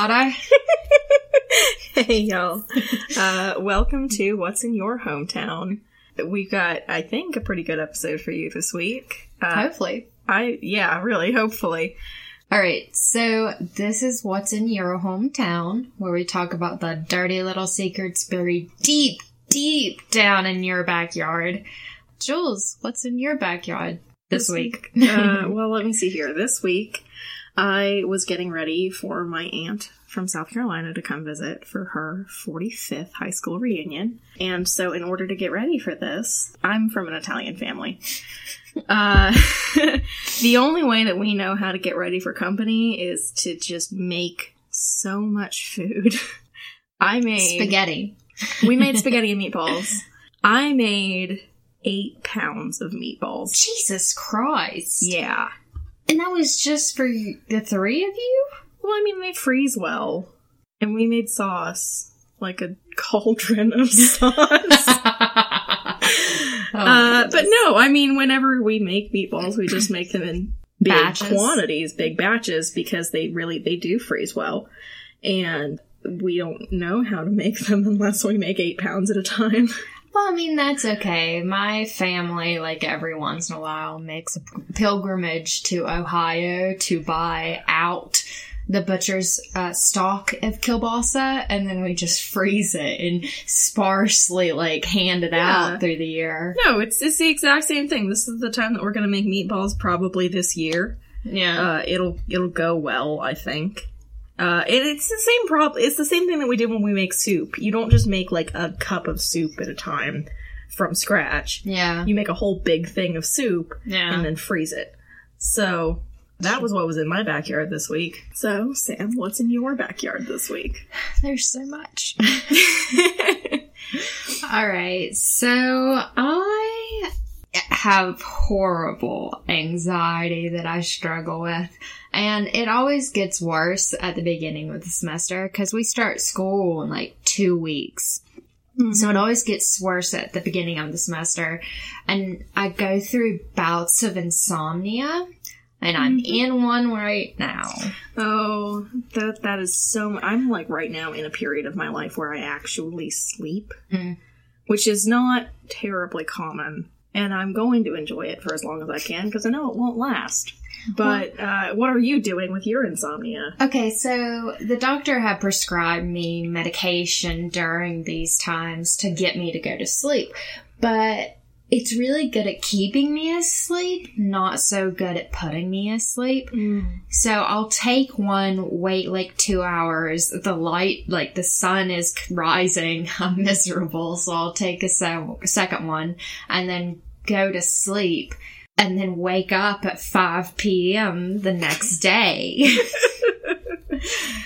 thought I. Hey y'all. Uh, welcome to What's in Your Hometown. We've got, I think, a pretty good episode for you this week. Uh, Hopefully. I, yeah, really, hopefully. All right, so this is what's in your hometown, where we talk about the dirty little secrets buried deep, deep down in your backyard. Jules, what's in your backyard this, week? uh, well, let me see here. This week, I was getting ready for my aunt from South Carolina to come visit for her 45th high school reunion. And so, in order to get ready for this, I'm from an Italian family. Uh, the only way that we know how to get ready for company is to just make so much food. I made Spaghetti. we made spaghetti and meatballs. I made eight pounds of meatballs. Jesus Christ. Yeah. And that was just for the three of you? Well, I mean, they freeze well. And we made sauce. Like a cauldron of sauce. Oh, uh, but no, I mean, whenever we make meatballs, we just make them in big Batches. quantities, big batches, because they really, they do freeze well. And we don't know how to make them unless we make eight pounds at a time. Well, I mean, that's okay. My family, like every once in a while, makes a pilgrimage to Ohio to buy out the butcher's uh, stock of kielbasa, and then we just freeze it and sparsely, like, hand it Yeah. out through the year. No, it's, it's the exact same thing. This is the time that we're gonna make meatballs probably this year. Yeah. Uh, it'll it'll go well, I think. Uh, it, it's the same problem. It's the same thing that we did when we make soup. You don't just make like a cup of soup at a time from scratch. yeah. You make a whole big thing of soup Yeah. and then freeze it. So that was what was in my backyard this week. So Sam, what's in your backyard this week? There's so much. All right. So I have horrible anxiety that I struggle with. And it always gets worse at the beginning of the semester because we start school in like two weeks. So it always gets worse at the beginning of the semester. And I go through bouts of insomnia. And I'm in one right now. Oh, that that is so. I'm like right now in a period of my life where I actually sleep, Mm. which is not terribly common, and I'm going to enjoy it for as long as I can because I know it won't last. But uh, what are you doing with your insomnia? Okay, so the doctor had prescribed me medication during these times to get me to go to sleep, but it's really good at keeping me asleep, not so good at putting me asleep. Mm. So I'll take one, wait like two hours. The light, like the sun is rising. I'm miserable, so I'll take a se- second one and then go to sleep and then wake up at 5 p.m. the next day.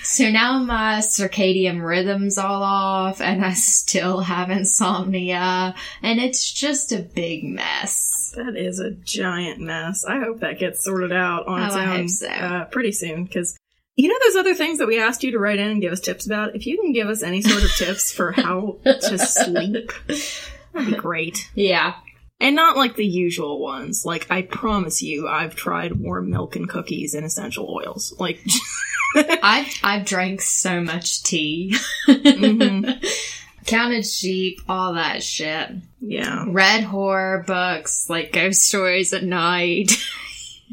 so now my circadian rhythm's all off and I still have insomnia and it's just a big mess. That is a giant mess. I hope that gets sorted out on Oh, its I own so. uh, pretty soon because. You know those other things that we asked you to write in and give us tips about? If you can give us any sort of tips for how to sleep, that'd be great. Yeah. And not like the usual ones. Like, I promise you, I've tried warm milk and cookies and essential oils. Like, I've, I've drank so much tea. mhm, Counted sheep, all that shit. yeah. Read horror books, like ghost stories at night.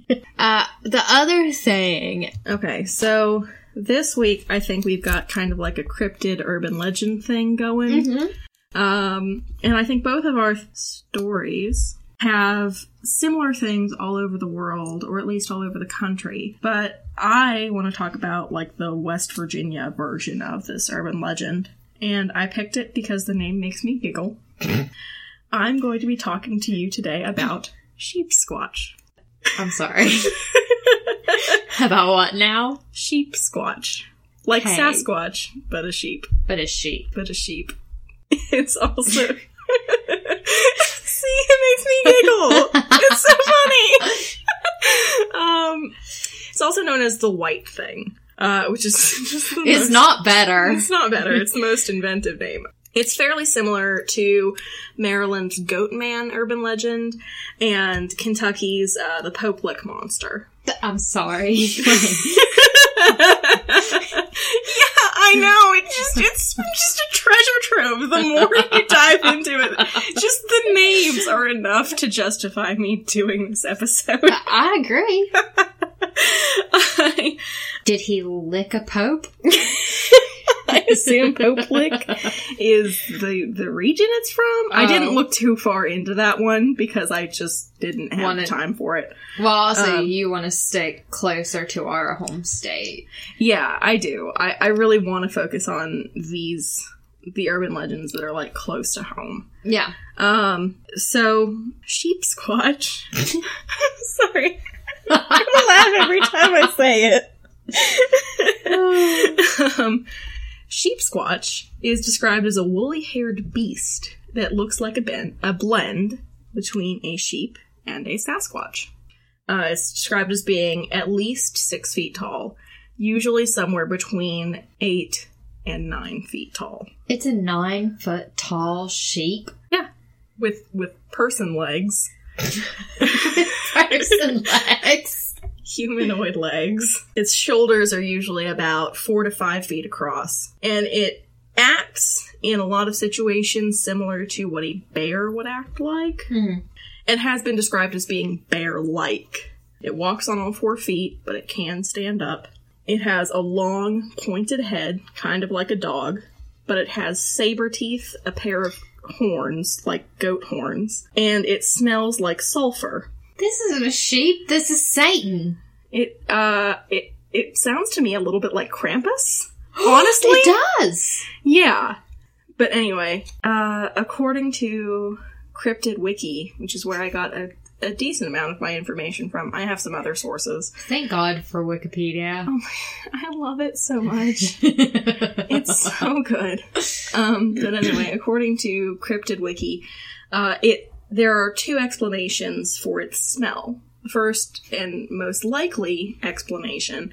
uh, the other thing, Okay, so this week, I think we've got kind of like a cryptid urban legend thing going. Um, and I think both of our stories have similar things all over the world, or at least all over the country. But I want to talk about like the West Virginia version of this urban legend. And I picked it because the name makes me giggle. I'm going to be talking to you today about sheep squatch. I'm sorry. About what now? Sheep squatch. Like Hey. Sasquatch, but a sheep. But a sheep. But a sheep. It's also. Makes me giggle. It's so funny. um, it's also known as the white thing, uh, which is just It's most- not better. It's not better. It's the most inventive name. It's fairly similar to Maryland's Goat Man urban legend and Kentucky's uh, the Pope Lick Monster. I'm sorry. I know. It's just it's just a treasure trove. The more you dive into it, just the names are enough to justify me doing this episode. I agree. I, Did he lick a pope? I assume is the the region it's from. I didn't Oh. look too far into that one because I just didn't have Wanted- time for it. Well, also, Um, you want to stick closer to our home state. Yeah, I do. I, I really want to focus on these the urban legends that are like close to home. Yeah. Um, so sheep squatch. Sorry, I laugh every time I say it. um, sheep squatch is described as a woolly-haired beast that looks like a, ben- a blend between a sheep and a Sasquatch. Uh, it's described as being at least six feet tall, usually somewhere between eight and nine feet tall. It's a nine foot tall sheep. Yeah, with with person legs, Person legs. Humanoid legs. Its shoulders are usually about four to five feet across, and it acts in a lot of situations similar to what a bear would act like, Hmm. and has been described as being bear-like. It walks on all four feet, but it can stand up. It has a long, pointed head, kind of like a dog, but it has saber teeth, a pair of horns, like goat horns, and it smells like sulfur. This isn't a sheep. This is Satan. It uh it it sounds to me a little bit like Krampus. Honestly? it does. Yeah. But anyway, uh according to Cryptid Wiki, which is where I got a, a decent amount of my information from, I have some other sources. Thank God for Wikipedia. I love it so much. it's so good. Um, but anyway, according to Cryptid Wiki, uh, it there are two explanations for its smell. The first and most likely explanation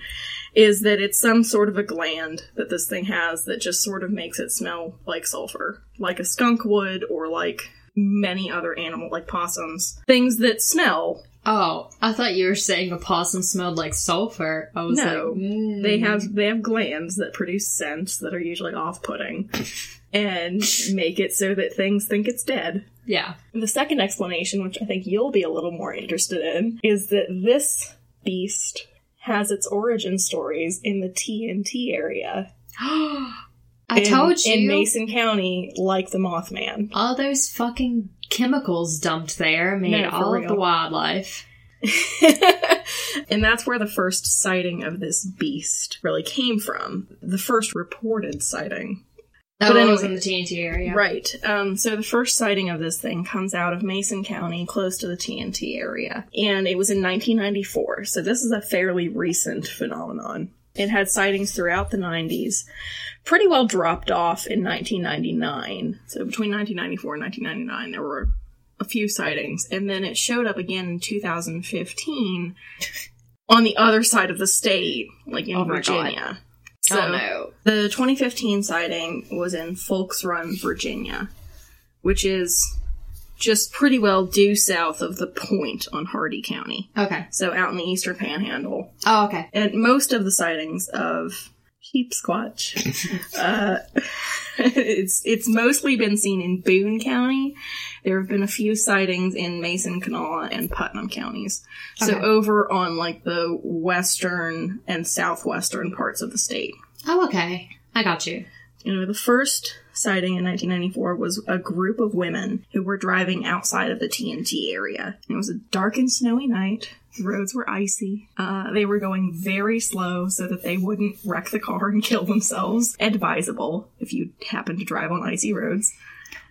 is that it's some sort of a gland that this thing has that just sort of makes it smell like sulfur, like a skunk would, or like many other animal, like possums, things that smell. Oh, I thought you were saying a possum smelled like sulfur. I was No, like, mm. They have they have glands that produce scents that are usually off-putting, and make it so that things think it's dead. Yeah. The second explanation, which I think you'll be a little more interested in, is that this beast has its origin stories in the TNT area. I in, told you. In Mason County, like the Mothman. all those fucking chemicals dumped there made No, all of the wildlife. and that's where the first sighting of this beast really came from. The first reported sighting. But was anyway. in the TNT area. Right. Um, so the first sighting of this thing comes out of Mason County, close to the TNT area. And it was in 1994. So this is a fairly recent phenomenon. It had sightings throughout the 90s. Pretty well dropped off in 1999. So between 1994 and 1999, there were a few sightings. And then it showed up again in 2015 on the other side of the state, like in Oh. Virginia. So, oh no. the 2015 sighting was in Folks Run, Virginia, which is just pretty well due south of the point on Hardy County. Okay. So out in the eastern panhandle. Oh, okay. And most of the sightings of sheep squatch, uh, it's, it's mostly been seen in Boone County. There have been a few sightings in Mason, Kanawha, and Putnam counties. So over on like the western and southwestern parts of the state. Oh, okay. I got you. You know, the first sighting in 1994 was a group of women who were driving outside of the TNT area. It was a dark and snowy night. The roads were icy. Uh, they were going very slow so that they wouldn't wreck the car and kill themselves. Advisable if you happen to drive on icy roads.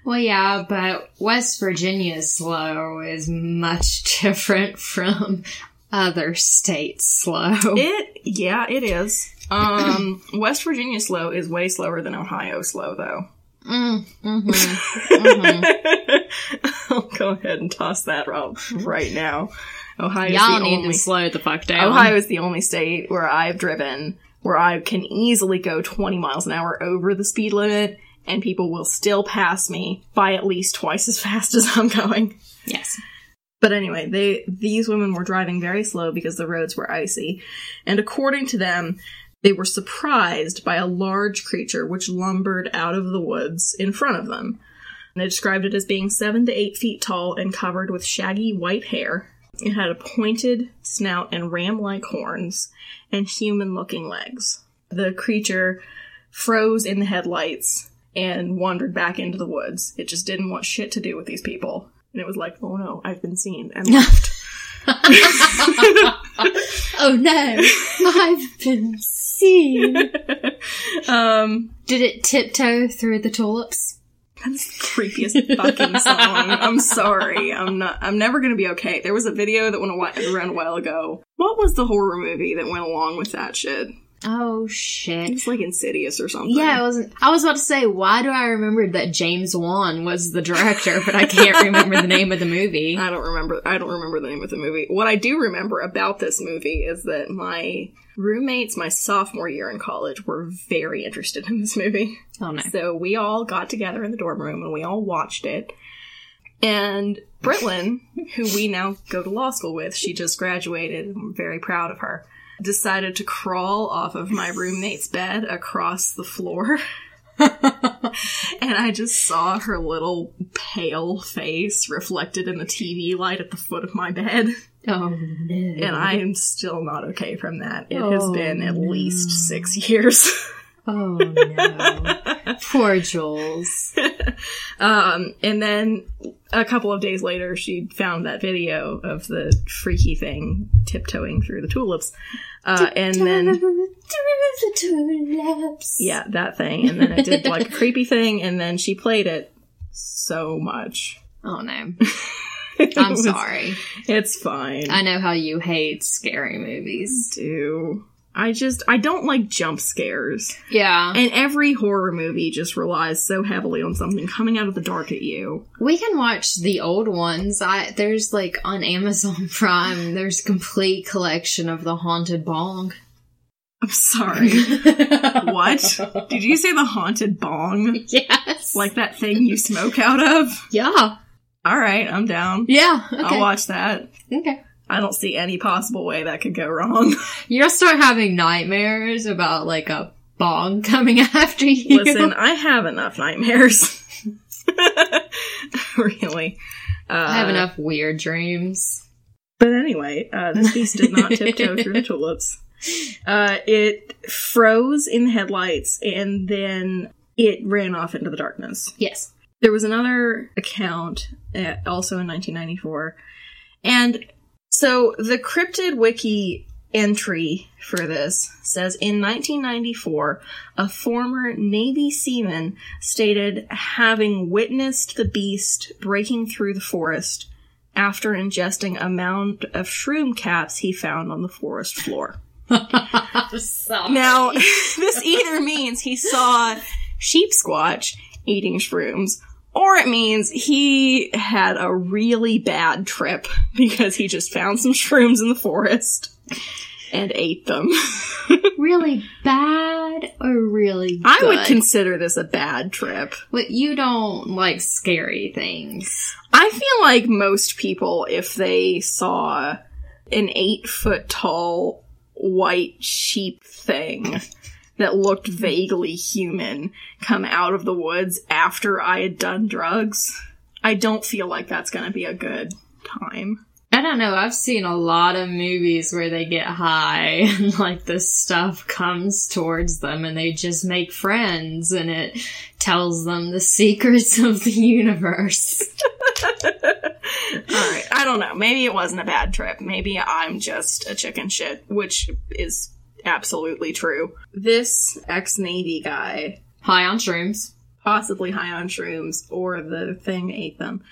Well, yeah, but West Virginia's slow is much different from other states' slow. It, yeah, it is. Um, West Virginia slow is way slower than Ohio slow, though. Mm, mm-hmm. I'll go ahead and toss that right now. Ohio Y'all the need only to slow the fuck down. Ohio is the only state where I've driven where I can easily go 20 miles an hour over the speed limit, and people will still pass me by at least twice as fast as I'm going. Yes. But anyway, they these women were driving very slow because the roads were icy, and according to them, they were surprised by a large creature which lumbered out of the woods in front of them. And they described it as being seven to eight feet tall and covered with shaggy white hair. It had a pointed snout and ram like horns and human looking legs. The creature froze in the headlights and wandered back into the woods. It just didn't want shit to do with these people. And it was like, oh no, I've been seen and left. oh no, I've been seen. um, Did it tiptoe through the tulips? That's the creepiest fucking song. I'm sorry. I'm not. I'm never gonna be okay. There was a video that went around a while ago. What was the horror movie that went along with that shit? Oh It shit. was like Insidious or something. Yeah, I wasn't. I was about to say, why do I remember that James Wan was the director, but I can't remember the name of the movie? I don't remember. I don't remember the name of the movie. What I do remember about this movie is that my roommates, my sophomore year in college, were very interested in this movie. Oh no. So we all got together in the dorm room and we all watched it. And Britlin, who we now go to law school with, she just graduated I'm very proud of her, decided to crawl off of my roommate's bed across the floor. and I just saw her little pale face reflected in the TV light at the foot of my bed. Oh no. And I am still not okay from that. It has Oh, been at no. least six years. Oh no. Poor Jules. Um, and then a couple of days later, she found that video of the freaky thing tiptoeing through the tulips. Uh, and then, the tulips. yeah, that thing. And then it did like a creepy thing, and then she played it so much. Oh no. I'm was- sorry. It's fine. I know how you hate scary movies. do. I just, I don't like jump scares. Yeah. And every horror movie just relies so heavily on something coming out of the dark at you. We can watch the old ones. I there's like on Amazon Prime, there's a complete collection of the haunted bong. I'm sorry. what? Did you say the haunted bong? Yes. Like that thing you smoke out of? yeah. All right, I'm down. Yeah. Okay. I'll watch that. okay. I don't see any possible way that could go wrong. You'll start having nightmares about like a bong coming after you. Listen, I have enough nightmares. really. Uh, I have enough weird dreams. But anyway, uh, this beast did not tiptoe through the tulips. Uh, it froze in the headlights and then it ran off into the darkness. Yes. There was another account, uh, also in 1994, and so the cryptid wiki entry for this says in 1994, a former Navy seaman stated having witnessed the beast breaking through the forest after ingesting a mound of shroom caps he found on the forest floor. Now, this either means he saw sheep squatch eating shrooms, or it means he had a really bad trip because he just found some shrooms in the forest and ate them. really bad or really I would consider this a bad trip. But you don't like scary things. I feel like most people, if they saw an eight foot tall white sheep thing that looked vaguely human come out of the woods after I had done drugs, I don't feel like that's gonna be a good time. I don't know. I've seen a lot of movies where they get high and like this stuff comes towards them and they just make friends and it tells them the secrets of the universe. Alright, I don't know. Maybe it wasn't a bad trip. Maybe I'm just a chicken shit, which is absolutely true. This ex Navy guy High on shrooms. possibly high on shrooms, or the thing ate them.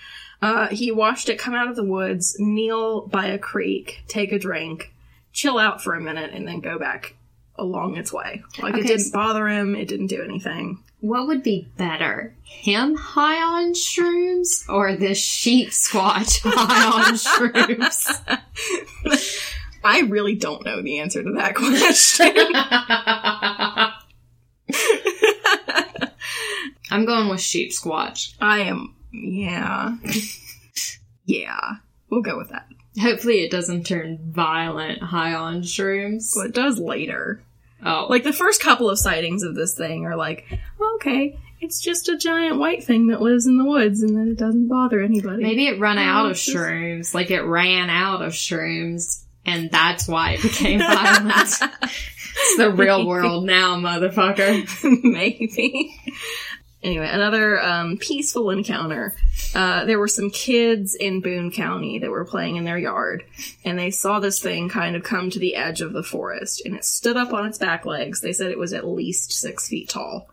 Uh, he watched it come out of the woods, kneel by a creek, take a drink, chill out for a minute, and then go back along its way. Like it didn't bother him, it didn't do anything. What would be better? Him high on shrooms or this sheep squatch high on shrooms? I really don't know the answer to that question. I'm going with sheep squatch. I am, yeah. yeah. We'll go with that. Hopefully it doesn't turn violent high on shrooms. Well, it does later. Oh. Like the first couple of sightings of this thing are like, okay, it's just a giant white thing that lives in the woods and then it doesn't bother anybody. Maybe it run oh, out of shrooms. Like it ran out of shrooms, and that's why it became violent. it's the real world now, motherfucker. Maybe. Anyway, another um, peaceful encounter. Uh, there were some kids in Boone County that were playing in their yard, and they saw this thing kind of come to the edge of the forest, and it stood up on its back legs. They said it was at least six feet tall.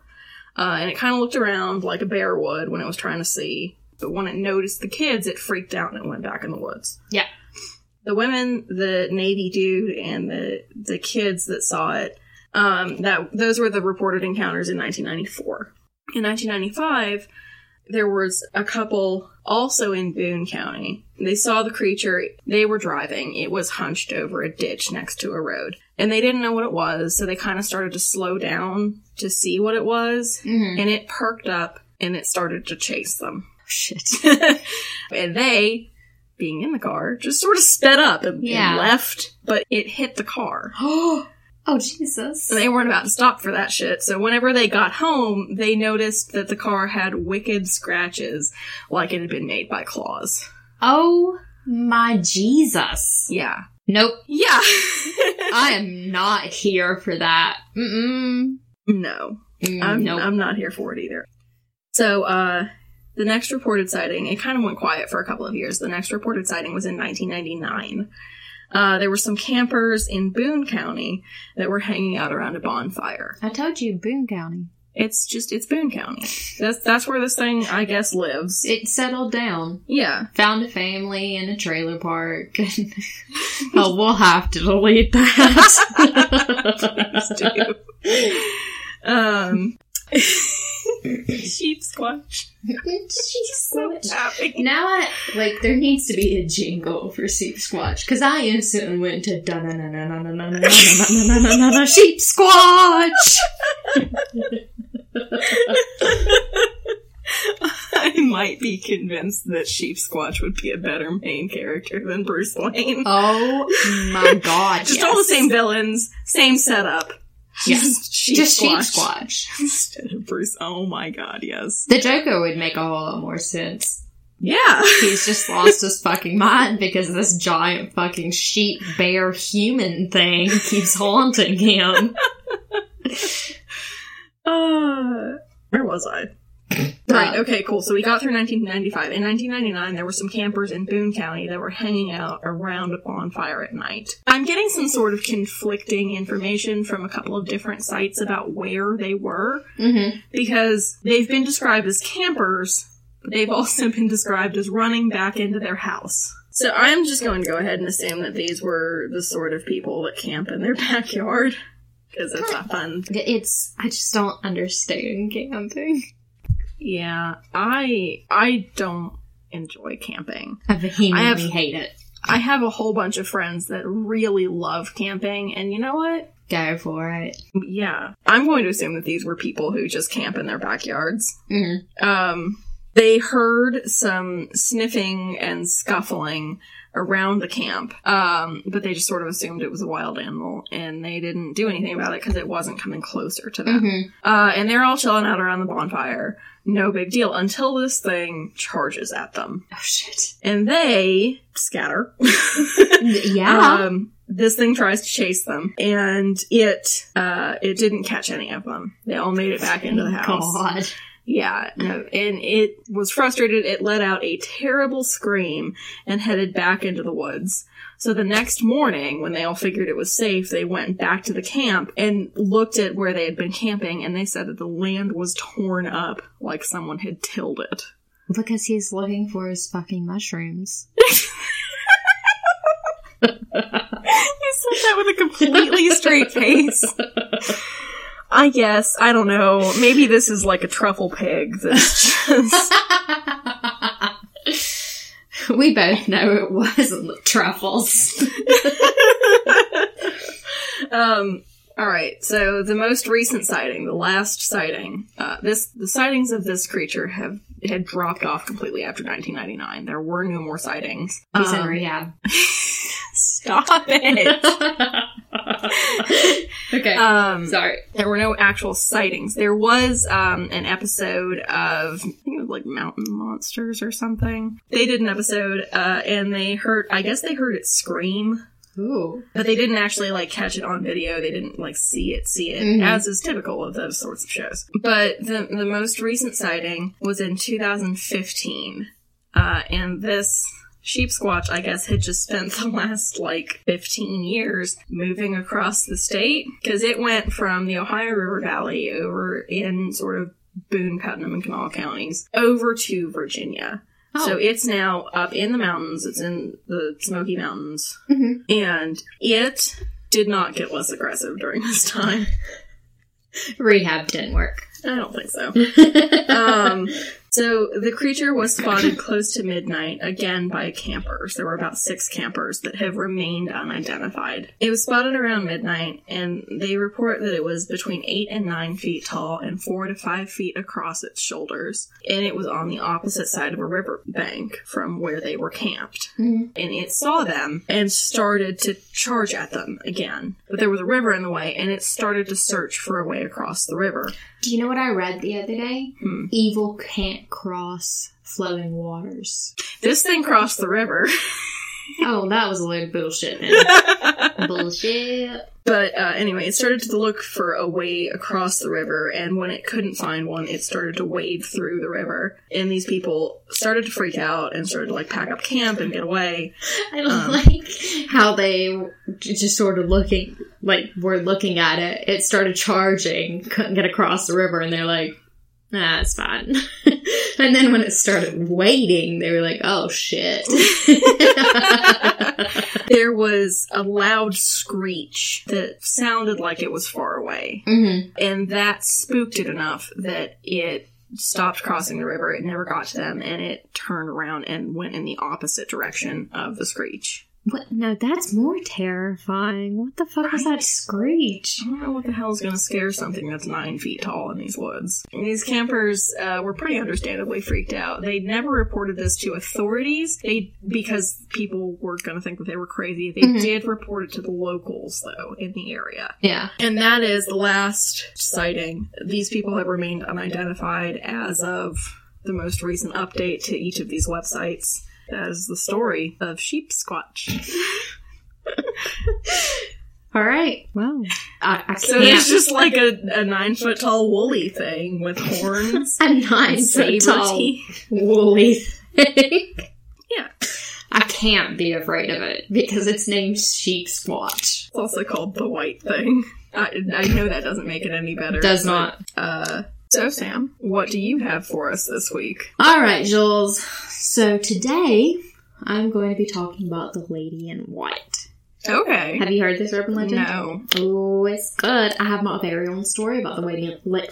Uh, and it kind of looked around like a bear would when it was trying to see. But when it noticed the kids, it freaked out and it went back in the woods. Yeah. The women, the Navy dude, and the the kids that saw it, um, that those were the reported encounters in 1994. In 1995, there was a couple also in Boone County. They saw the creature. They were driving. It was hunched over a ditch next to a road. And they didn't know what it was, so they kind of started to slow down to see what it was. Mhm. And it perked up and it started to chase them. Shit. and they, being in the car, just sort of sped up and, and left, but it hit the car. oh, Jesus. And they weren't about to stop for that shit. So whenever they got home, they noticed that the car had wicked scratches, like it had been made by claws. Oh my Jesus. Yeah. Nope. Yeah. I am not here for that. Mm-mm. no. Mm, I'm, nope. I'm not here for it either. So, uh, the next reported sighting, it kind of went quiet for a couple of years. The next reported sighting was in 1999. Uh, there were some campers in Boone County that were hanging out around a bonfire. I told you, Boone County. It's just, it's Boone County. That's, that's where this thing, I guess, lives. It settled down. Yeah. Found a family in a trailer park. oh, we'll have to delete that. Um, sheep squatch. She's so happy. Now I like there needs to be a jingle for Sheep Squatch because I instantly went to da na na na na na na na na na na na na Sheep Squatch. I might be convinced that Sheep Squatch would be a better main character than Bruce Wayne. Oh my god! Just yes. all the same villains, same setup. Yes. Just Sheep Just Sheep Squatch Squatch. instead of Bruce. Oh my god, yes. The Joker would make a whole lot more sense. Yeah. He's just lost his fucking mind because this giant fucking sheep bear human thing keeps haunting him. Uh, where was I? Right, okay, cool. So we got through 1995. In 1999, there were some campers in Boone County that were hanging out around a bonfire at night. I'm getting some sort of conflicting information from a couple of different sites about where they were, Mm-hmm. because they've been described as campers, but they've also been described as running back into their house. So I'm just going to go ahead and assume that these were the sort of people that camp in their backyard, because it's not fun It's I just don't understand camping. Yeah, I I don't enjoy camping. I vehemently I have- hate it. I have a whole bunch of friends that really love camping, and you know what? Go for it. Yeah, I'm going to assume that these were people who just camp in their backyards. Mm-hmm. Um, they heard some sniffing and scuffling around the camp, um, but they just sort of assumed it was a wild animal, and they didn't do anything about it because it wasn't coming closer to them. Mm-hmm. Uh, and they're all chilling out around the bonfire. No big deal until this thing charges at them. Oh shit. And they scatter. Yeah. Um, this thing tries to chase them, and it uh, it didn't catch any of them. They all made it back into the house. God. Yeah, no, and it was frustrated. It let out a terrible scream and headed back into the woods. So the next morning, when they all figured it was safe, they went back to the camp and looked at where they had been camping, and they said that the land was torn up like someone had tilled it. Because he's looking for his fucking mushrooms. You said that with a completely straight face. I guess. I don't know. Maybe this is like a truffle pig that's just. we both know it wasn't truffles. um. All right. So the most recent sighting, the last sighting, uh, this the sightings of this creature have had dropped off completely after 1999. There were no more sightings. He's in Um, rehab. Stop it. okay. Um, Sorry. there were no actual sightings. There was um, an episode of I think it was like Mountain Monsters or something. They did an episode uh, and they heard. I guess they heard it scream. Ooh. But they didn't actually like catch it on video. They didn't like see it, see it, Mhm. as is typical of those sorts of shows. But the the most recent sighting was in 2015, uh, and this sheep squatch, I guess, had just spent the last like 15 years moving across the state because it went from the Ohio River Valley over in sort of Boone, Putnam, and Kanawha counties over to Virginia. So Oh. it's now up in the mountains. It's in the Smoky Mountains. Mhm. And it did not get less aggressive during this time. Rehab didn't work. I don't think so. Um, so the creature was spotted close to midnight, again by campers. There were about six campers that have remained unidentified. It was spotted around midnight, and they report that it was between eight and nine feet tall and four to five feet across its shoulders. And it was on the opposite side of a river bank from where they were camped. Mhm. And it saw them and started to charge at them again. But there was a river in the way, and it started to search for a way across the river. Do you know what I read the other day? Hmm. Evil can't cross flowing waters. This thing crossed the river. Oh, that was a load of bullshit, man. bullshit. But uh, anyway, it started to look for a way across the river, and when it couldn't find one, it started to wade through the river. And these people started to freak out and started to like pack up camp and get away. I don't Um. like how they just sort of looking, like, were looking at it. It started charging, couldn't get across the river, and they're like, nah, it's fine. and then when it started waiting, they were like, oh shit. there was a loud screech that sounded like it was far away, hmm and that spooked it enough that it stopped crossing the river. It never got to them, and it turned around and went in the opposite direction of the screech. What? No, that's more terrifying. What the fuck was that screech? I don't know what the hell is going to scare something that's nine feet tall in these woods. These campers uh, were pretty understandably freaked out. They never reported this to authorities. They because people were going to think that they were crazy. They Mhm. did report it to the locals though in the area. Yeah. And that is the last sighting. These people have remained unidentified as of the most recent update to each of these websites. That is the story of Sheep Squatch. All right. Well, I, I So it's just like a, a nine foot tall woolly thing with horns. a nine foot tall woolly thing. Yeah. I can't be afraid of it because it's named Sheep Squatch. It's also called the white thing. I, I know that doesn't make it any better. Does but, not. Uh, so Sam, what do you have for us this week? All right, Jules. So today I'm going to be talking about the Lady in White. Okay. Have you heard this urban legend? No. Oh, it's good. I have my very own story about the Lady in White.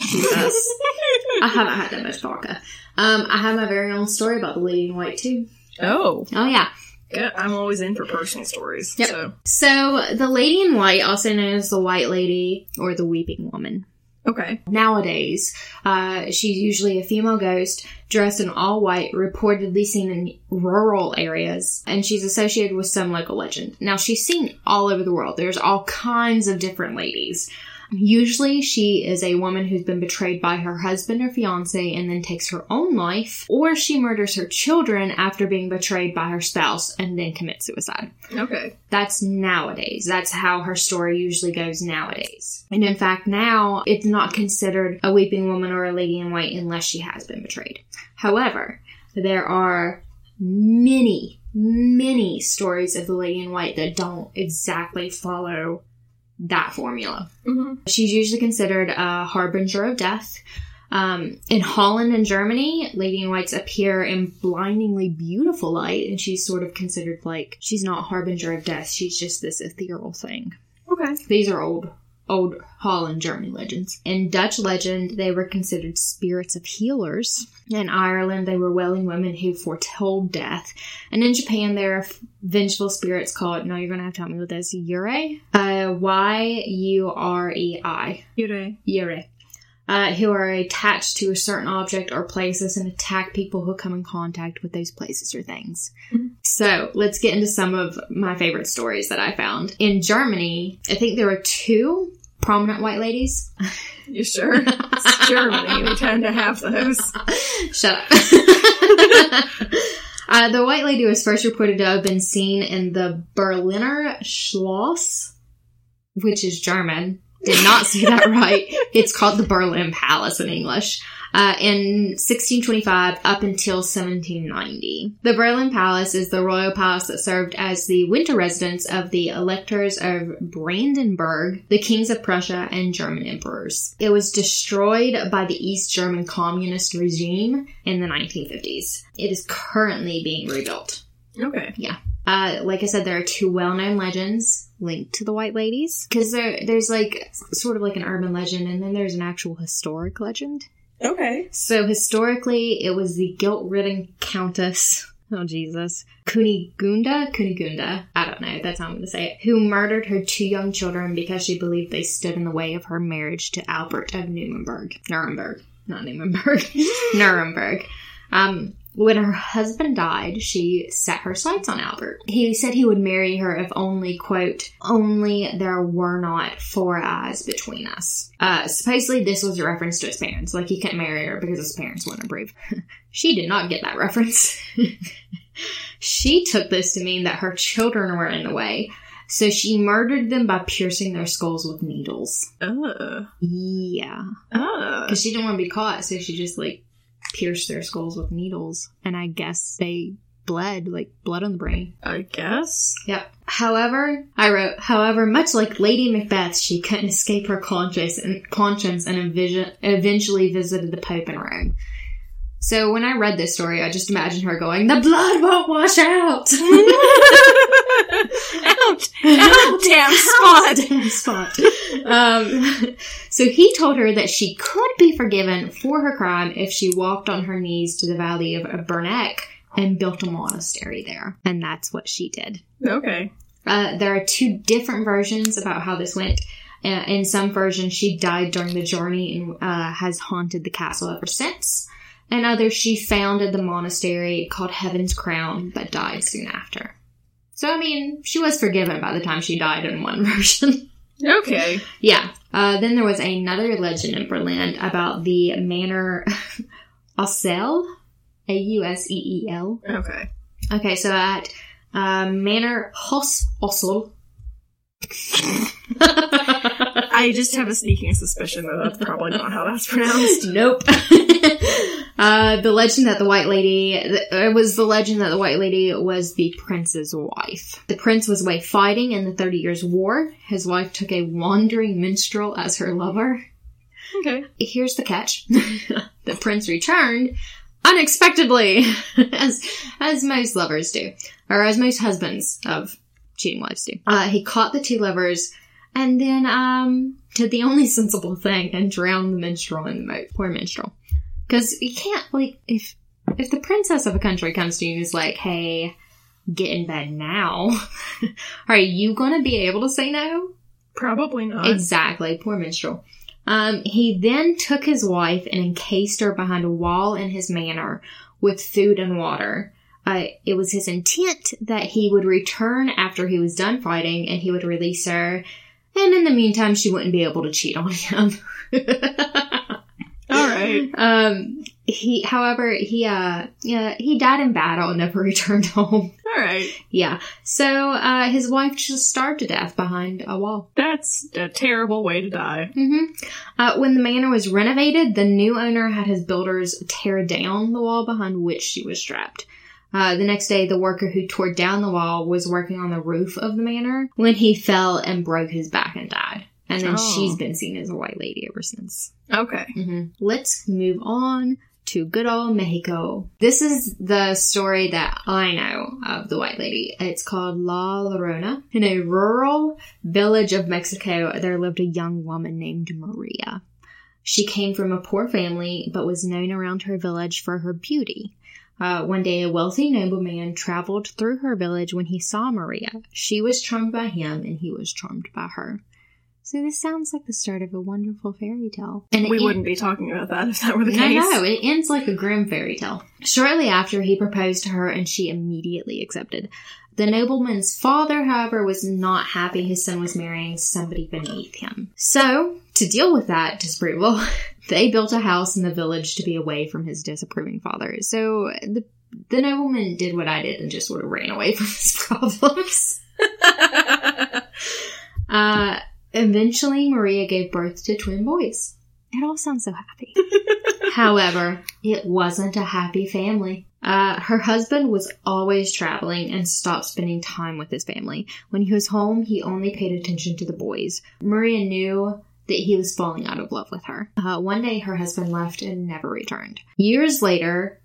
Jesus. I haven't had that much vodka. Um, I have my very own story about the Lady in White too. Oh, Oh yeah. yeah, I'm always in for personal stories. Yep. So So the Lady in White, also known as the White Lady or the Weeping Woman. Okay. Nowadays, uh, she's usually a female ghost dressed in all white, reportedly seen in rural areas, and she's associated with some local legend. Now, she's seen all over the world. There's all kinds of different ladies. Usually, she is a woman who's been betrayed by her husband or fiance and then takes her own life, or she murders her children after being betrayed by her spouse and then commits suicide. Okay. That's nowadays. That's how her story usually goes nowadays. And in fact, now it's not considered a weeping woman or a lady in white unless she has been betrayed. However, there are many, many stories of the lady in white that don't exactly follow that formula. hmm She's usually considered a harbinger of death. Um, in Holland and Germany, Lady in Whites appear in blindingly beautiful light, and she's sort of considered like she's not harbinger of death. She's just this ethereal thing. Okay. These are old, old Holland German legends. In Dutch legend, they were considered spirits of healers. In Ireland, they were wailing women who foretold death. And in Japan, there are vengeful spirits called, no, you're going to have to help me with this, Yurei? Uh, Y-U-R-E-I. Yure. Yurei. Uh, who are attached to a certain object or places and attack people who come in contact with those places or things. Mhm. So let's get into some of my favorite stories that I found. In Germany, I think there were two prominent white ladies. You sure? It's Germany. They tend to have those. Shut up. uh, the white lady was first reported to have been seen in the Berliner Schloss, which is German. Did not say that right. It's called the Berlin Palace in English. Uh, in 1625 up until 1790. The Berlin Palace is the royal palace that served as the winter residence of the electors of Brandenburg, the kings of Prussia, and German emperors. It was destroyed by the East German communist regime in the 1950s. It is currently being rebuilt. Okay. Uh, like I said, there are two well-known legends linked to the White Ladies because there, there's like sort of like an urban legend, and then there's an actual historic legend. Okay. So historically, it was the guilt-ridden Countess. Oh Jesus, Kunigunda, Kunigunda. I don't know. That's how I'm going to say it. Who murdered her two young children because she believed they stood in the way of her marriage to Albert of Nuremberg. Nuremberg, not Nuremberg. Nuremberg. Um, when her husband died, she set her sights on Albert. He said he would marry her if only, quote, only there were not four eyes between us. Uh, supposedly this was a reference to his parents. Like he couldn't marry her because his parents wouldn't approve. she did not get that reference. she took this to mean that her children were in the way. So she murdered them by piercing their skulls with needles. Uh. Yeah. Uh. Because she didn't want to be caught, so she just like pierced their skulls with needles. And I guess they bled, like blood on the brain. I guess. Yep. However, I wrote, however, much like Lady Macbeth, she couldn't escape her conscience and conscience and envision, eventually visited the Pope in Rome. So when I read this story, I just imagined her going, "The blood won't wash out." Ouch! Ouch! Damn spot! Damn spot. Um, so he told her that she could be forgiven for her crime if she walked on her knees to the valley of Berneck and built a monastery there. And that's what she did. Okay. Uh, there are two different versions about how this went. Uh, in some versions, she died during the journey and uh, has haunted the castle ever since. And others, she founded the monastery called Heaven's Crown, but died soon after. So, I mean, she was forgiven by the time she died in one version. Okay. yeah. Uh, then there was another legend in Berlin about the manor Aussel, A-U-S-E-E-L. Okay. Okay, so at uh, Manor Hoss Ossel. I just have a sneaking suspicion that that's probably not how that's pronounced. Nope. Uh, the legend that the White Lady, it was the legend that the White Lady was the prince's wife. The prince was away fighting in the Thirty Years' War. His wife took a wandering minstrel as her lover. Okay. Here's the catch. the prince returned unexpectedly, as, as most lovers do, or as most husbands of cheating wives do. Uh, he caught the two lovers and then, um, did the only sensible thing and drowned the minstrel in the moat. Poor minstrel. Cause you can't, like, if, if the princess of a country comes to you and is like, hey, get in bed now, are you gonna be able to say no? Probably not. Exactly. Poor minstrel. Um, he then took his wife and encased her behind a wall in his manor with food and water. Uh, it was his intent that he would return after he was done fighting and he would release her. And in the meantime, she wouldn't be able to cheat on him. All right. Um, he, however, he, uh, yeah, he died in battle and never returned home. All right. Yeah. So, uh, his wife just starved to death behind a wall. That's a terrible way to die. hmm Uh, when the manor was renovated, the new owner had his builders tear down the wall behind which she was trapped. Uh, the next day, the worker who tore down the wall was working on the roof of the manor when he fell and broke his back and died. And then Oh. she's been seen as a white lady ever since. Okay. hmm Let's move on to good old Mexico. This is the story that I know of the White Lady. It's called La Llorona. In a rural village of Mexico, there lived a young woman named Maria. She came from a poor family, but was known around her village for her beauty. Uh, one day, a wealthy nobleman traveled through her village when he saw Maria. She was charmed by him, and he was charmed by her. So this sounds like the start of a wonderful fairy tale. And we it- wouldn't be talking about that if that were the no, case. no, it ends like a grim fairy tale. Shortly after, he proposed to her and she immediately accepted. The nobleman's father, however, was not happy his son was marrying somebody beneath him. So, to deal with that disapproval, they built a house in the village to be away from his disapproving father. So, the, the nobleman did what I did and just sort of ran away from his problems. Uh, eventually, Maria gave birth to twin boys. It all sounds so happy. However, it wasn't a happy family. Uh, her husband was always traveling and stopped spending time with his family. When he was home, he only paid attention to the boys. Maria knew that he was falling out of love with her. Uh, one day, her husband left and never returned. Years later,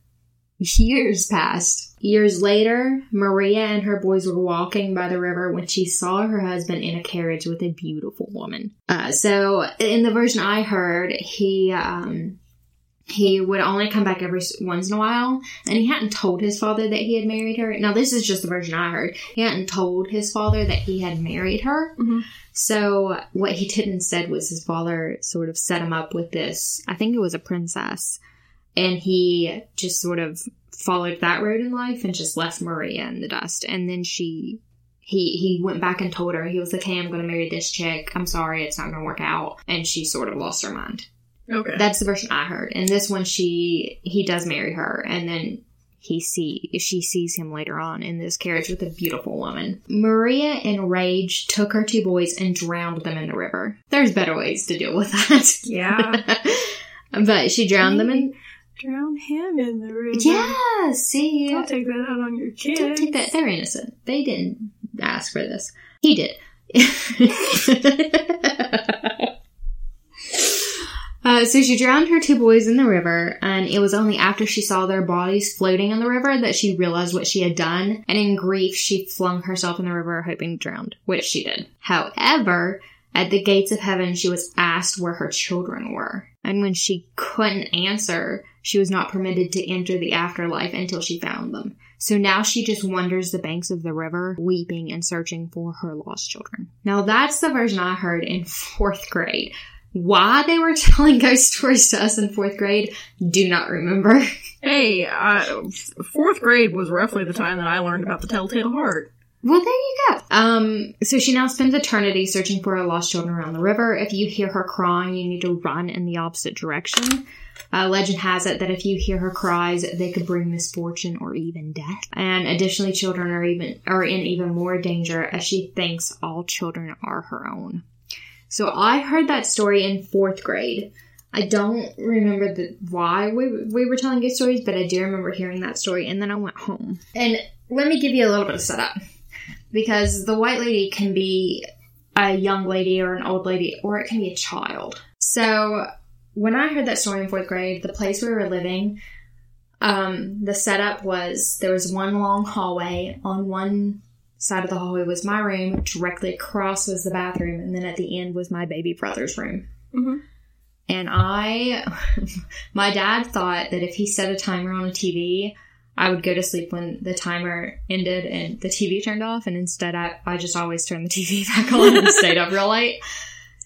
years passed. Years later, Maria and her boys were walking by the river when she saw her husband in a carriage with a beautiful woman. Uh, so, in the version I heard, he um, he would only come back every once in a while, and he hadn't told his father that he had married her. Now, this is just the version I heard. He hadn't told his father that he had married her. Mhm. So, what he did instead was his father sort of set him up with this. I think it was a princess, and he just sort of followed that road in life and just left Maria in the dust. And then she. He, he went back and told her, he was like, hey, I'm going to marry this chick. I'm sorry, it's not going to work out. And she sort of lost her mind. Okay. That's the version I heard. And this one, she he does marry her, and then he see she sees him later on in this carriage with a beautiful woman. Maria, enraged, took her two boys and drowned them in the river. There's better ways to deal with that. yeah. but she drowned them in. Drown him in the river. Yeah, see, Don't take that out on your kids. don't take that. They're innocent. They didn't ask for this. He did. Uh, so she drowned her two boys in the river, and it was only after she saw their bodies floating in the river that she realized what she had done, and in grief, she flung herself in the river hoping to drown, which she did. However, at the gates of heaven, she was asked where her children were, and when she couldn't answer, she was not permitted to enter the afterlife until she found them. So now she just wanders the banks of the river, weeping and searching for her lost children. Now that's the version I heard in fourth grade. Why they were telling ghost stories to us in fourth grade, do not remember. Hey, uh, fourth grade was roughly the time that I learned about the Telltale Heart. Well, there you go. Um, so she now spends eternity searching for her lost children around the river. If you hear her crying, you need to run in the opposite direction. Uh, legend has it that if you hear her cries, they could bring misfortune or even death. And additionally, children are even are in even more danger as she thinks all children are her own. So I heard that story in fourth grade. I don't remember the, why we, we were telling ghost stories, but I do remember hearing that story. And then I went home. And let me give you a little bit of setup because the white lady can be a young lady or an old lady, or it can be a child. So when I heard that story in fourth grade, the place we were living, um, the setup was there was one long hallway. On one side of the hallway was my room, directly across was the bathroom, and then at the end was my baby brother's room. Mhm. And I, my dad thought that if he set a timer on a TV, I would go to sleep when the timer ended and the TV turned off, and instead I, I just always turned the TV back on and stayed up real late.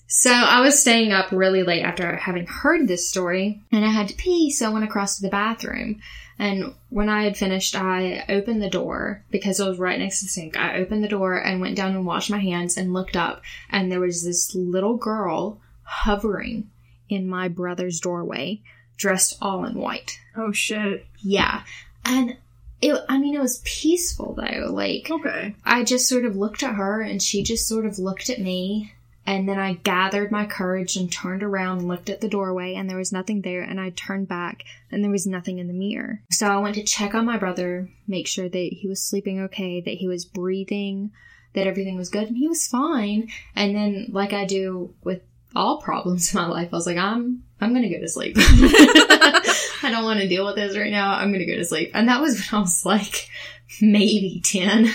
So I was staying up really late after having heard this story, and I had to pee, so I went across to the bathroom. And when I had finished, I opened the door because it was right next to the sink. I opened the door and went down and washed my hands and looked up, and there was this little girl hovering in my brother's doorway, dressed all in white. Oh shit. Yeah. And it, I mean, it was peaceful though. Like, Okay. I just sort of looked at her and she just sort of looked at me. And then I gathered my courage and turned around and looked at the doorway and there was nothing there. And I turned back and there was nothing in the mirror. So I went to check on my brother, make sure that he was sleeping okay, that he was breathing, that everything was good. And he was fine. And then, like I do with all problems in my life, I was like, I'm, I'm gonna go to sleep. I don't want to deal with this right now. I'm gonna go to sleep. And that was when I was like, maybe 10.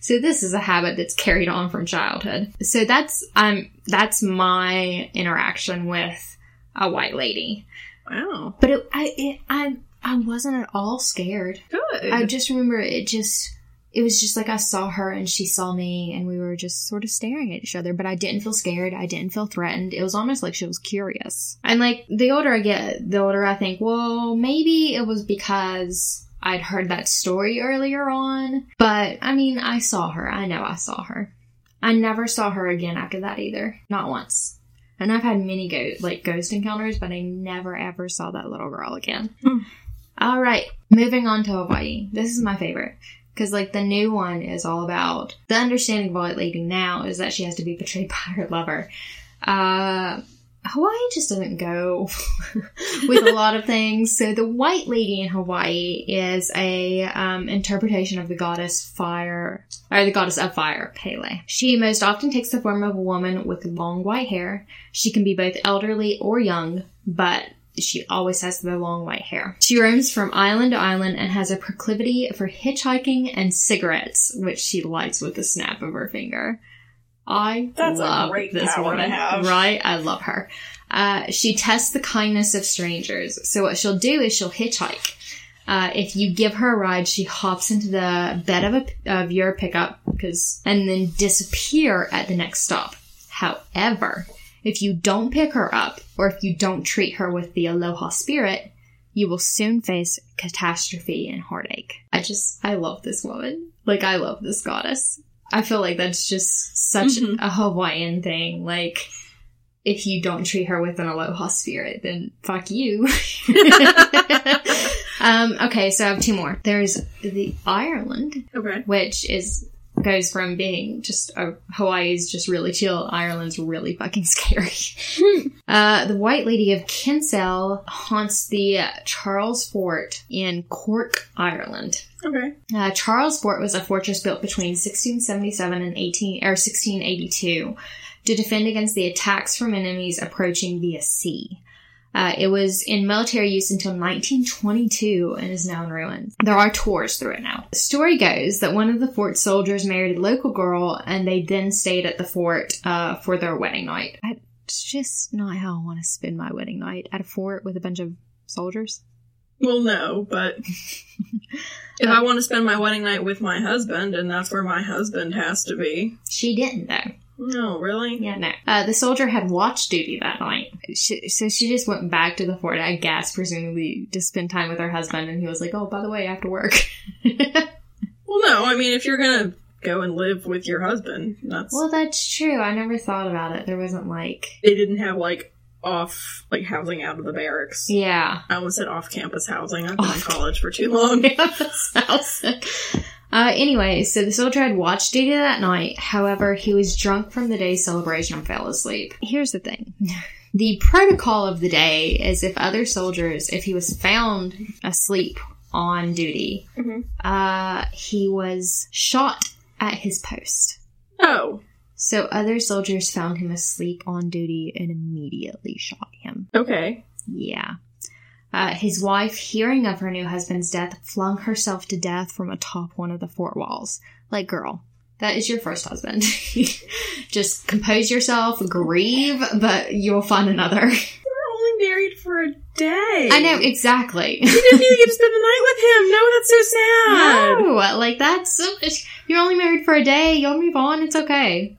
So this is a habit that's carried on from childhood. So that's um that's my interaction with a white lady. Wow. But it, I it, I I wasn't at all scared. Good. I just remember it just it was just like I saw her and she saw me and we were just sort of staring at each other, but I didn't feel scared. I didn't feel threatened. It was almost like she was curious. And like the older I get, the older I think, well, maybe it was because I'd heard that story earlier on. But I mean, I saw her. I know I saw her. I never saw her again after that either. Not once. And I've had many go- like ghost encounters, but I never ever saw that little girl again. Hmm. All right, moving on to Hawaii. This is my favorite because like the new one is all about the understanding of White Lady now is that she has to be betrayed by her lover. Uh, Hawaii just doesn't go with a lot of things. So the White Lady in Hawaii is a um, interpretation of the goddess fire, or the goddess of fire, Pele. She most often takes the form of a woman with long white hair. She can be both elderly or young, but she always has the long white hair. She roams from island to island and has a proclivity for hitchhiking and cigarettes, which she lights with a snap of her finger. I That's a love great this woman, right? I love her. Uh, she tests the kindness of strangers. So what she'll do is she'll hitchhike. Uh, if you give her a ride, she hops into the bed of, a, of your pickup because, and then disappear at the next stop. However, if you don't pick her up or if you don't treat her with the aloha spirit, you will soon face catastrophe and heartache. I just, I love this woman. Like, I love this goddess. I feel like that's just such Mhm. a Hawaiian thing. Like, if you don't treat her with an aloha spirit, then fuck you. um, okay, so I have two more. There's the Ireland, Okay. which is goes from being just uh, Hawaii's just really chill, Ireland's really fucking scary. uh, the White Lady of Kinsale haunts the uh, Charles Fort in Cork, Ireland. Okay. Uh, Charles Fort was a fortress built between 1677 and 18 or 1682 to defend against the attacks from enemies approaching via sea. Uh, it was in military use until 1922 and is now in ruins. There are tours through it now. The story goes that one of the fort soldiers married a local girl and they then stayed at the fort uh, for their wedding night. It's just not how I want to spend my wedding night at a fort with a bunch of soldiers. Well, no, but if I want to spend my wedding night with my husband, and that's where my husband has to be. She didn't though. No, really? Yeah, no. Uh, the soldier had watch duty that night. She, so she just went back to the fort, I guess, presumably to spend time with her husband. And he was like, oh, by the way, I have to work. Well, no. I mean, if you're gonna go and live with your husband, that's well, that's true. I never thought about it. There wasn't like, they didn't have like off like housing out of the barracks. yeah. I almost said off-campus housing. I've been in college for too long. uh, anyway, so the soldier had watch duty that night. However, he was drunk from the day's celebration and fell asleep. Here's the thing. The protocol of the day is if other soldiers, if he was found asleep on duty, Mhm. uh, he was shot at his post. Oh, So other soldiers found him asleep on duty and immediately shot him. okay. Yeah. Uh, his wife, hearing of her new husband's death, flung herself to death from atop one of the fort walls. Like, girl, that is your first husband. Just compose yourself, grieve, but you'll find another. We're only married for a day. I know, exactly. You didn't even get to spend the night with him. No, that's so sad. No, like that's so you're only married for a day. You'll move on. It's okay.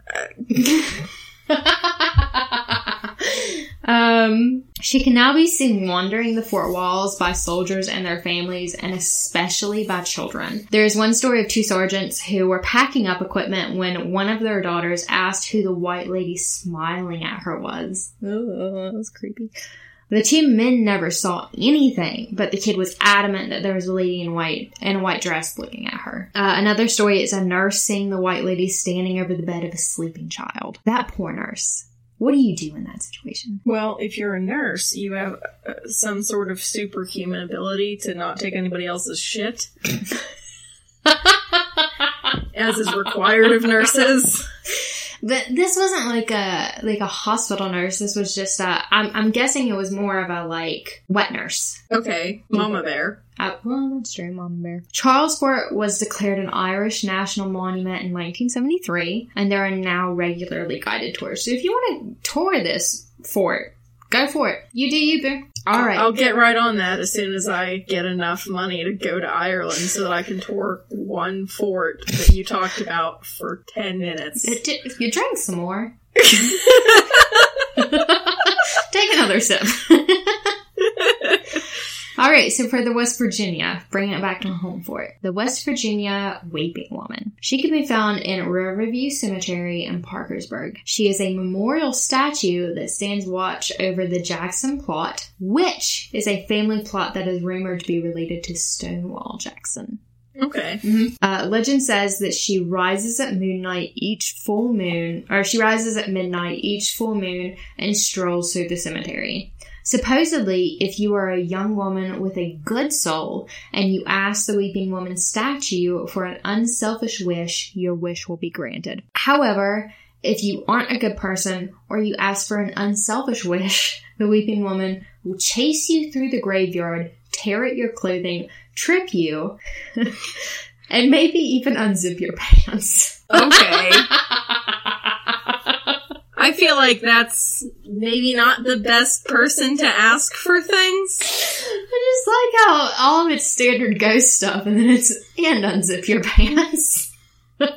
um, she can now be seen wandering the fort walls by soldiers and their families, and especially by children. There is one story of two sergeants who were packing up equipment when one of their daughters asked who the white lady smiling at her was. Oh, that was creepy. The two men never saw anything, but the kid was adamant that there was a lady in white in a white dress looking at her. Uh, another story is a nurse seeing the white lady standing over the bed of a sleeping child. That poor nurse. What do you do in that situation? Well, if you're a nurse, you have uh, some sort of superhuman ability to not take anybody else's shit, as is required of nurses. But this wasn't like a like a hospital nurse. This was just a. I'm I'm guessing it was more of a like wet nurse. Okay, Mama Bear. Uh, well, that's true, Mama Bear. Charles Fort was declared an Irish national monument in 1973, and there are now regularly guided tours. So if you want to tour this fort, go for it. You do you, boo. All right. I'll get right on that as soon as I get enough money to go to Ireland so that I can tour one fort that you talked about for 10 minutes. It you drank some more. Take another sip. All right, so for the West Virginia, bringing it back to home for it. The West Virginia Weeping Woman. She can be found in Riverview Cemetery in Parkersburg. She is a memorial statue that stands watch over the Jackson plot, which is a family plot that is rumored to be related to Stonewall Jackson. Okay. Uh, legend says that she rises at moonlight each full moon, or she rises at midnight each full moon and strolls through the cemetery. Supposedly, if you are a young woman with a good soul and you ask the Weeping Woman statue for an unselfish wish, your wish will be granted. However, if you aren't a good person or you ask for an unselfish wish, the Weeping Woman will chase you through the graveyard, tear at your clothing, trip you, and maybe even unzip your pants. Okay. I feel like that's maybe not the best person to ask for things. I just like how all of it's standard ghost stuff, and then it's and unzip your pants. all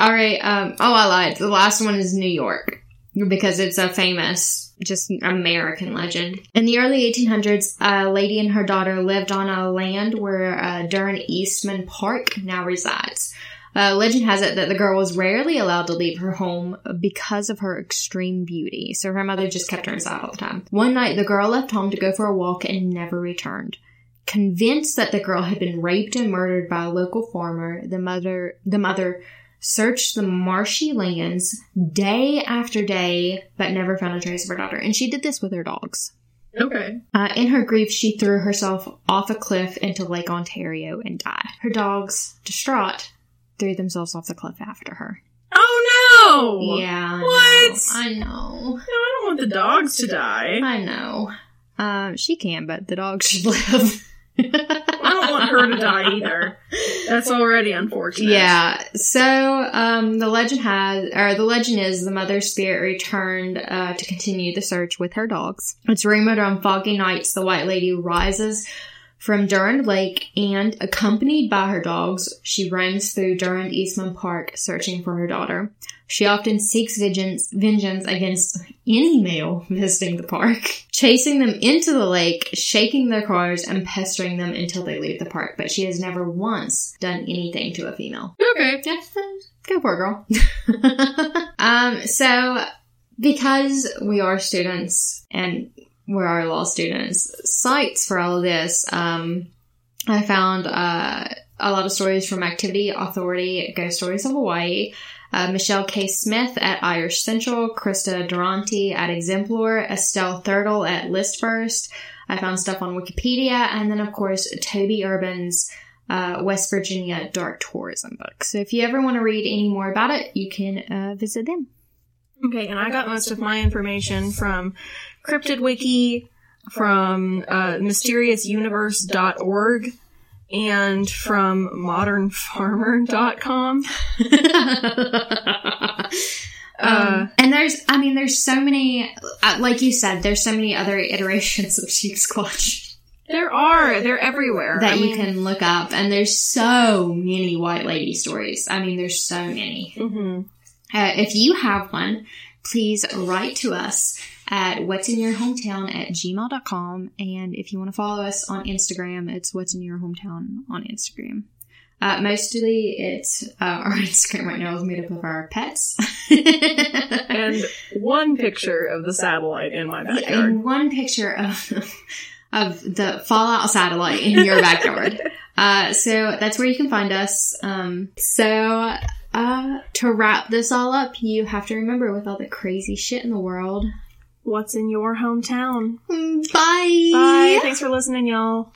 right. Um. Oh, I lied. The last one is New York because it's a famous, just American legend. In the early 1800s, a lady and her daughter lived on a land where uh, Durand Eastman Park now resides. Uh, legend has it that the girl was rarely allowed to leave her home because of her extreme beauty, so her mother just kept her inside all the time. One night, the girl left home to go for a walk and never returned. Convinced that the girl had been raped and murdered by a local farmer, the mother the mother searched the marshy lands day after day, but never found a trace of her daughter. And she did this with her dogs. Okay. Uh, in her grief, she threw herself off a cliff into Lake Ontario and died. Her dogs, distraught, threw themselves off the cliff after her. Oh no! Yeah. I What? know. I know. No, I don't want the dogs to die. I know. Um, she can, but the dogs should live. I don't want her to die either. That's already unfortunate. Yeah. So, um, the legend has, or the legend is the mother's spirit returned, uh, to continue the search with her dogs. It's rumored on foggy nights the White Lady rises from Durand Lake and, accompanied by her dogs, she roams through Durand Eastman Park searching for her daughter. She often seeks vengeance, vengeance against any male visiting the park, chasing them into the lake, shaking their cars, and pestering them until they leave the park. But she has never once done anything to a female. Okay. Yeah, go for it, girl. um, so because we are students and we our law students, sites for all of this, um, I found uh, a lot of stories from Activity Authority, Ghost Stories of Hawaii, uh, Michelle K. Smith at Irish Central, Krista Durante at Exemplore, Estelle Thurtle at Listverse. I found stuff on Wikipedia, and then of course Toby Urban's uh, West Virginia Dark Tourism book. So if you ever want to read any more about it, you can uh, visit them. Okay, and I got most of my information from Cryptid Wiki, from uh, mysteriousuniverse.org, and from modernfarmer.com. um, and there's, I mean, there's so many, uh, like you said, there's so many other iterations of Sheep Squatch There are. They're everywhere. that I you mean- can look up, and there's so many White Lady stories. I mean, there's so many. Mhm. Uh, if you have one, please write to us at what's in your hometown at gmail.com. And if you want to follow us on Instagram, it's what's in your hometown on Instagram. Uh, mostly it's, uh, our Instagram right now is made up of our pets. And one picture of the satellite in my backyard. and one picture of, of the Fallout satellite in your backyard. Uh, so that's where you can find us. Um, so, uh, to wrap this all up, you have to remember with all the crazy shit in the world, What's in your hometown? Mm, bye. Bye. Thanks for listening, y'all.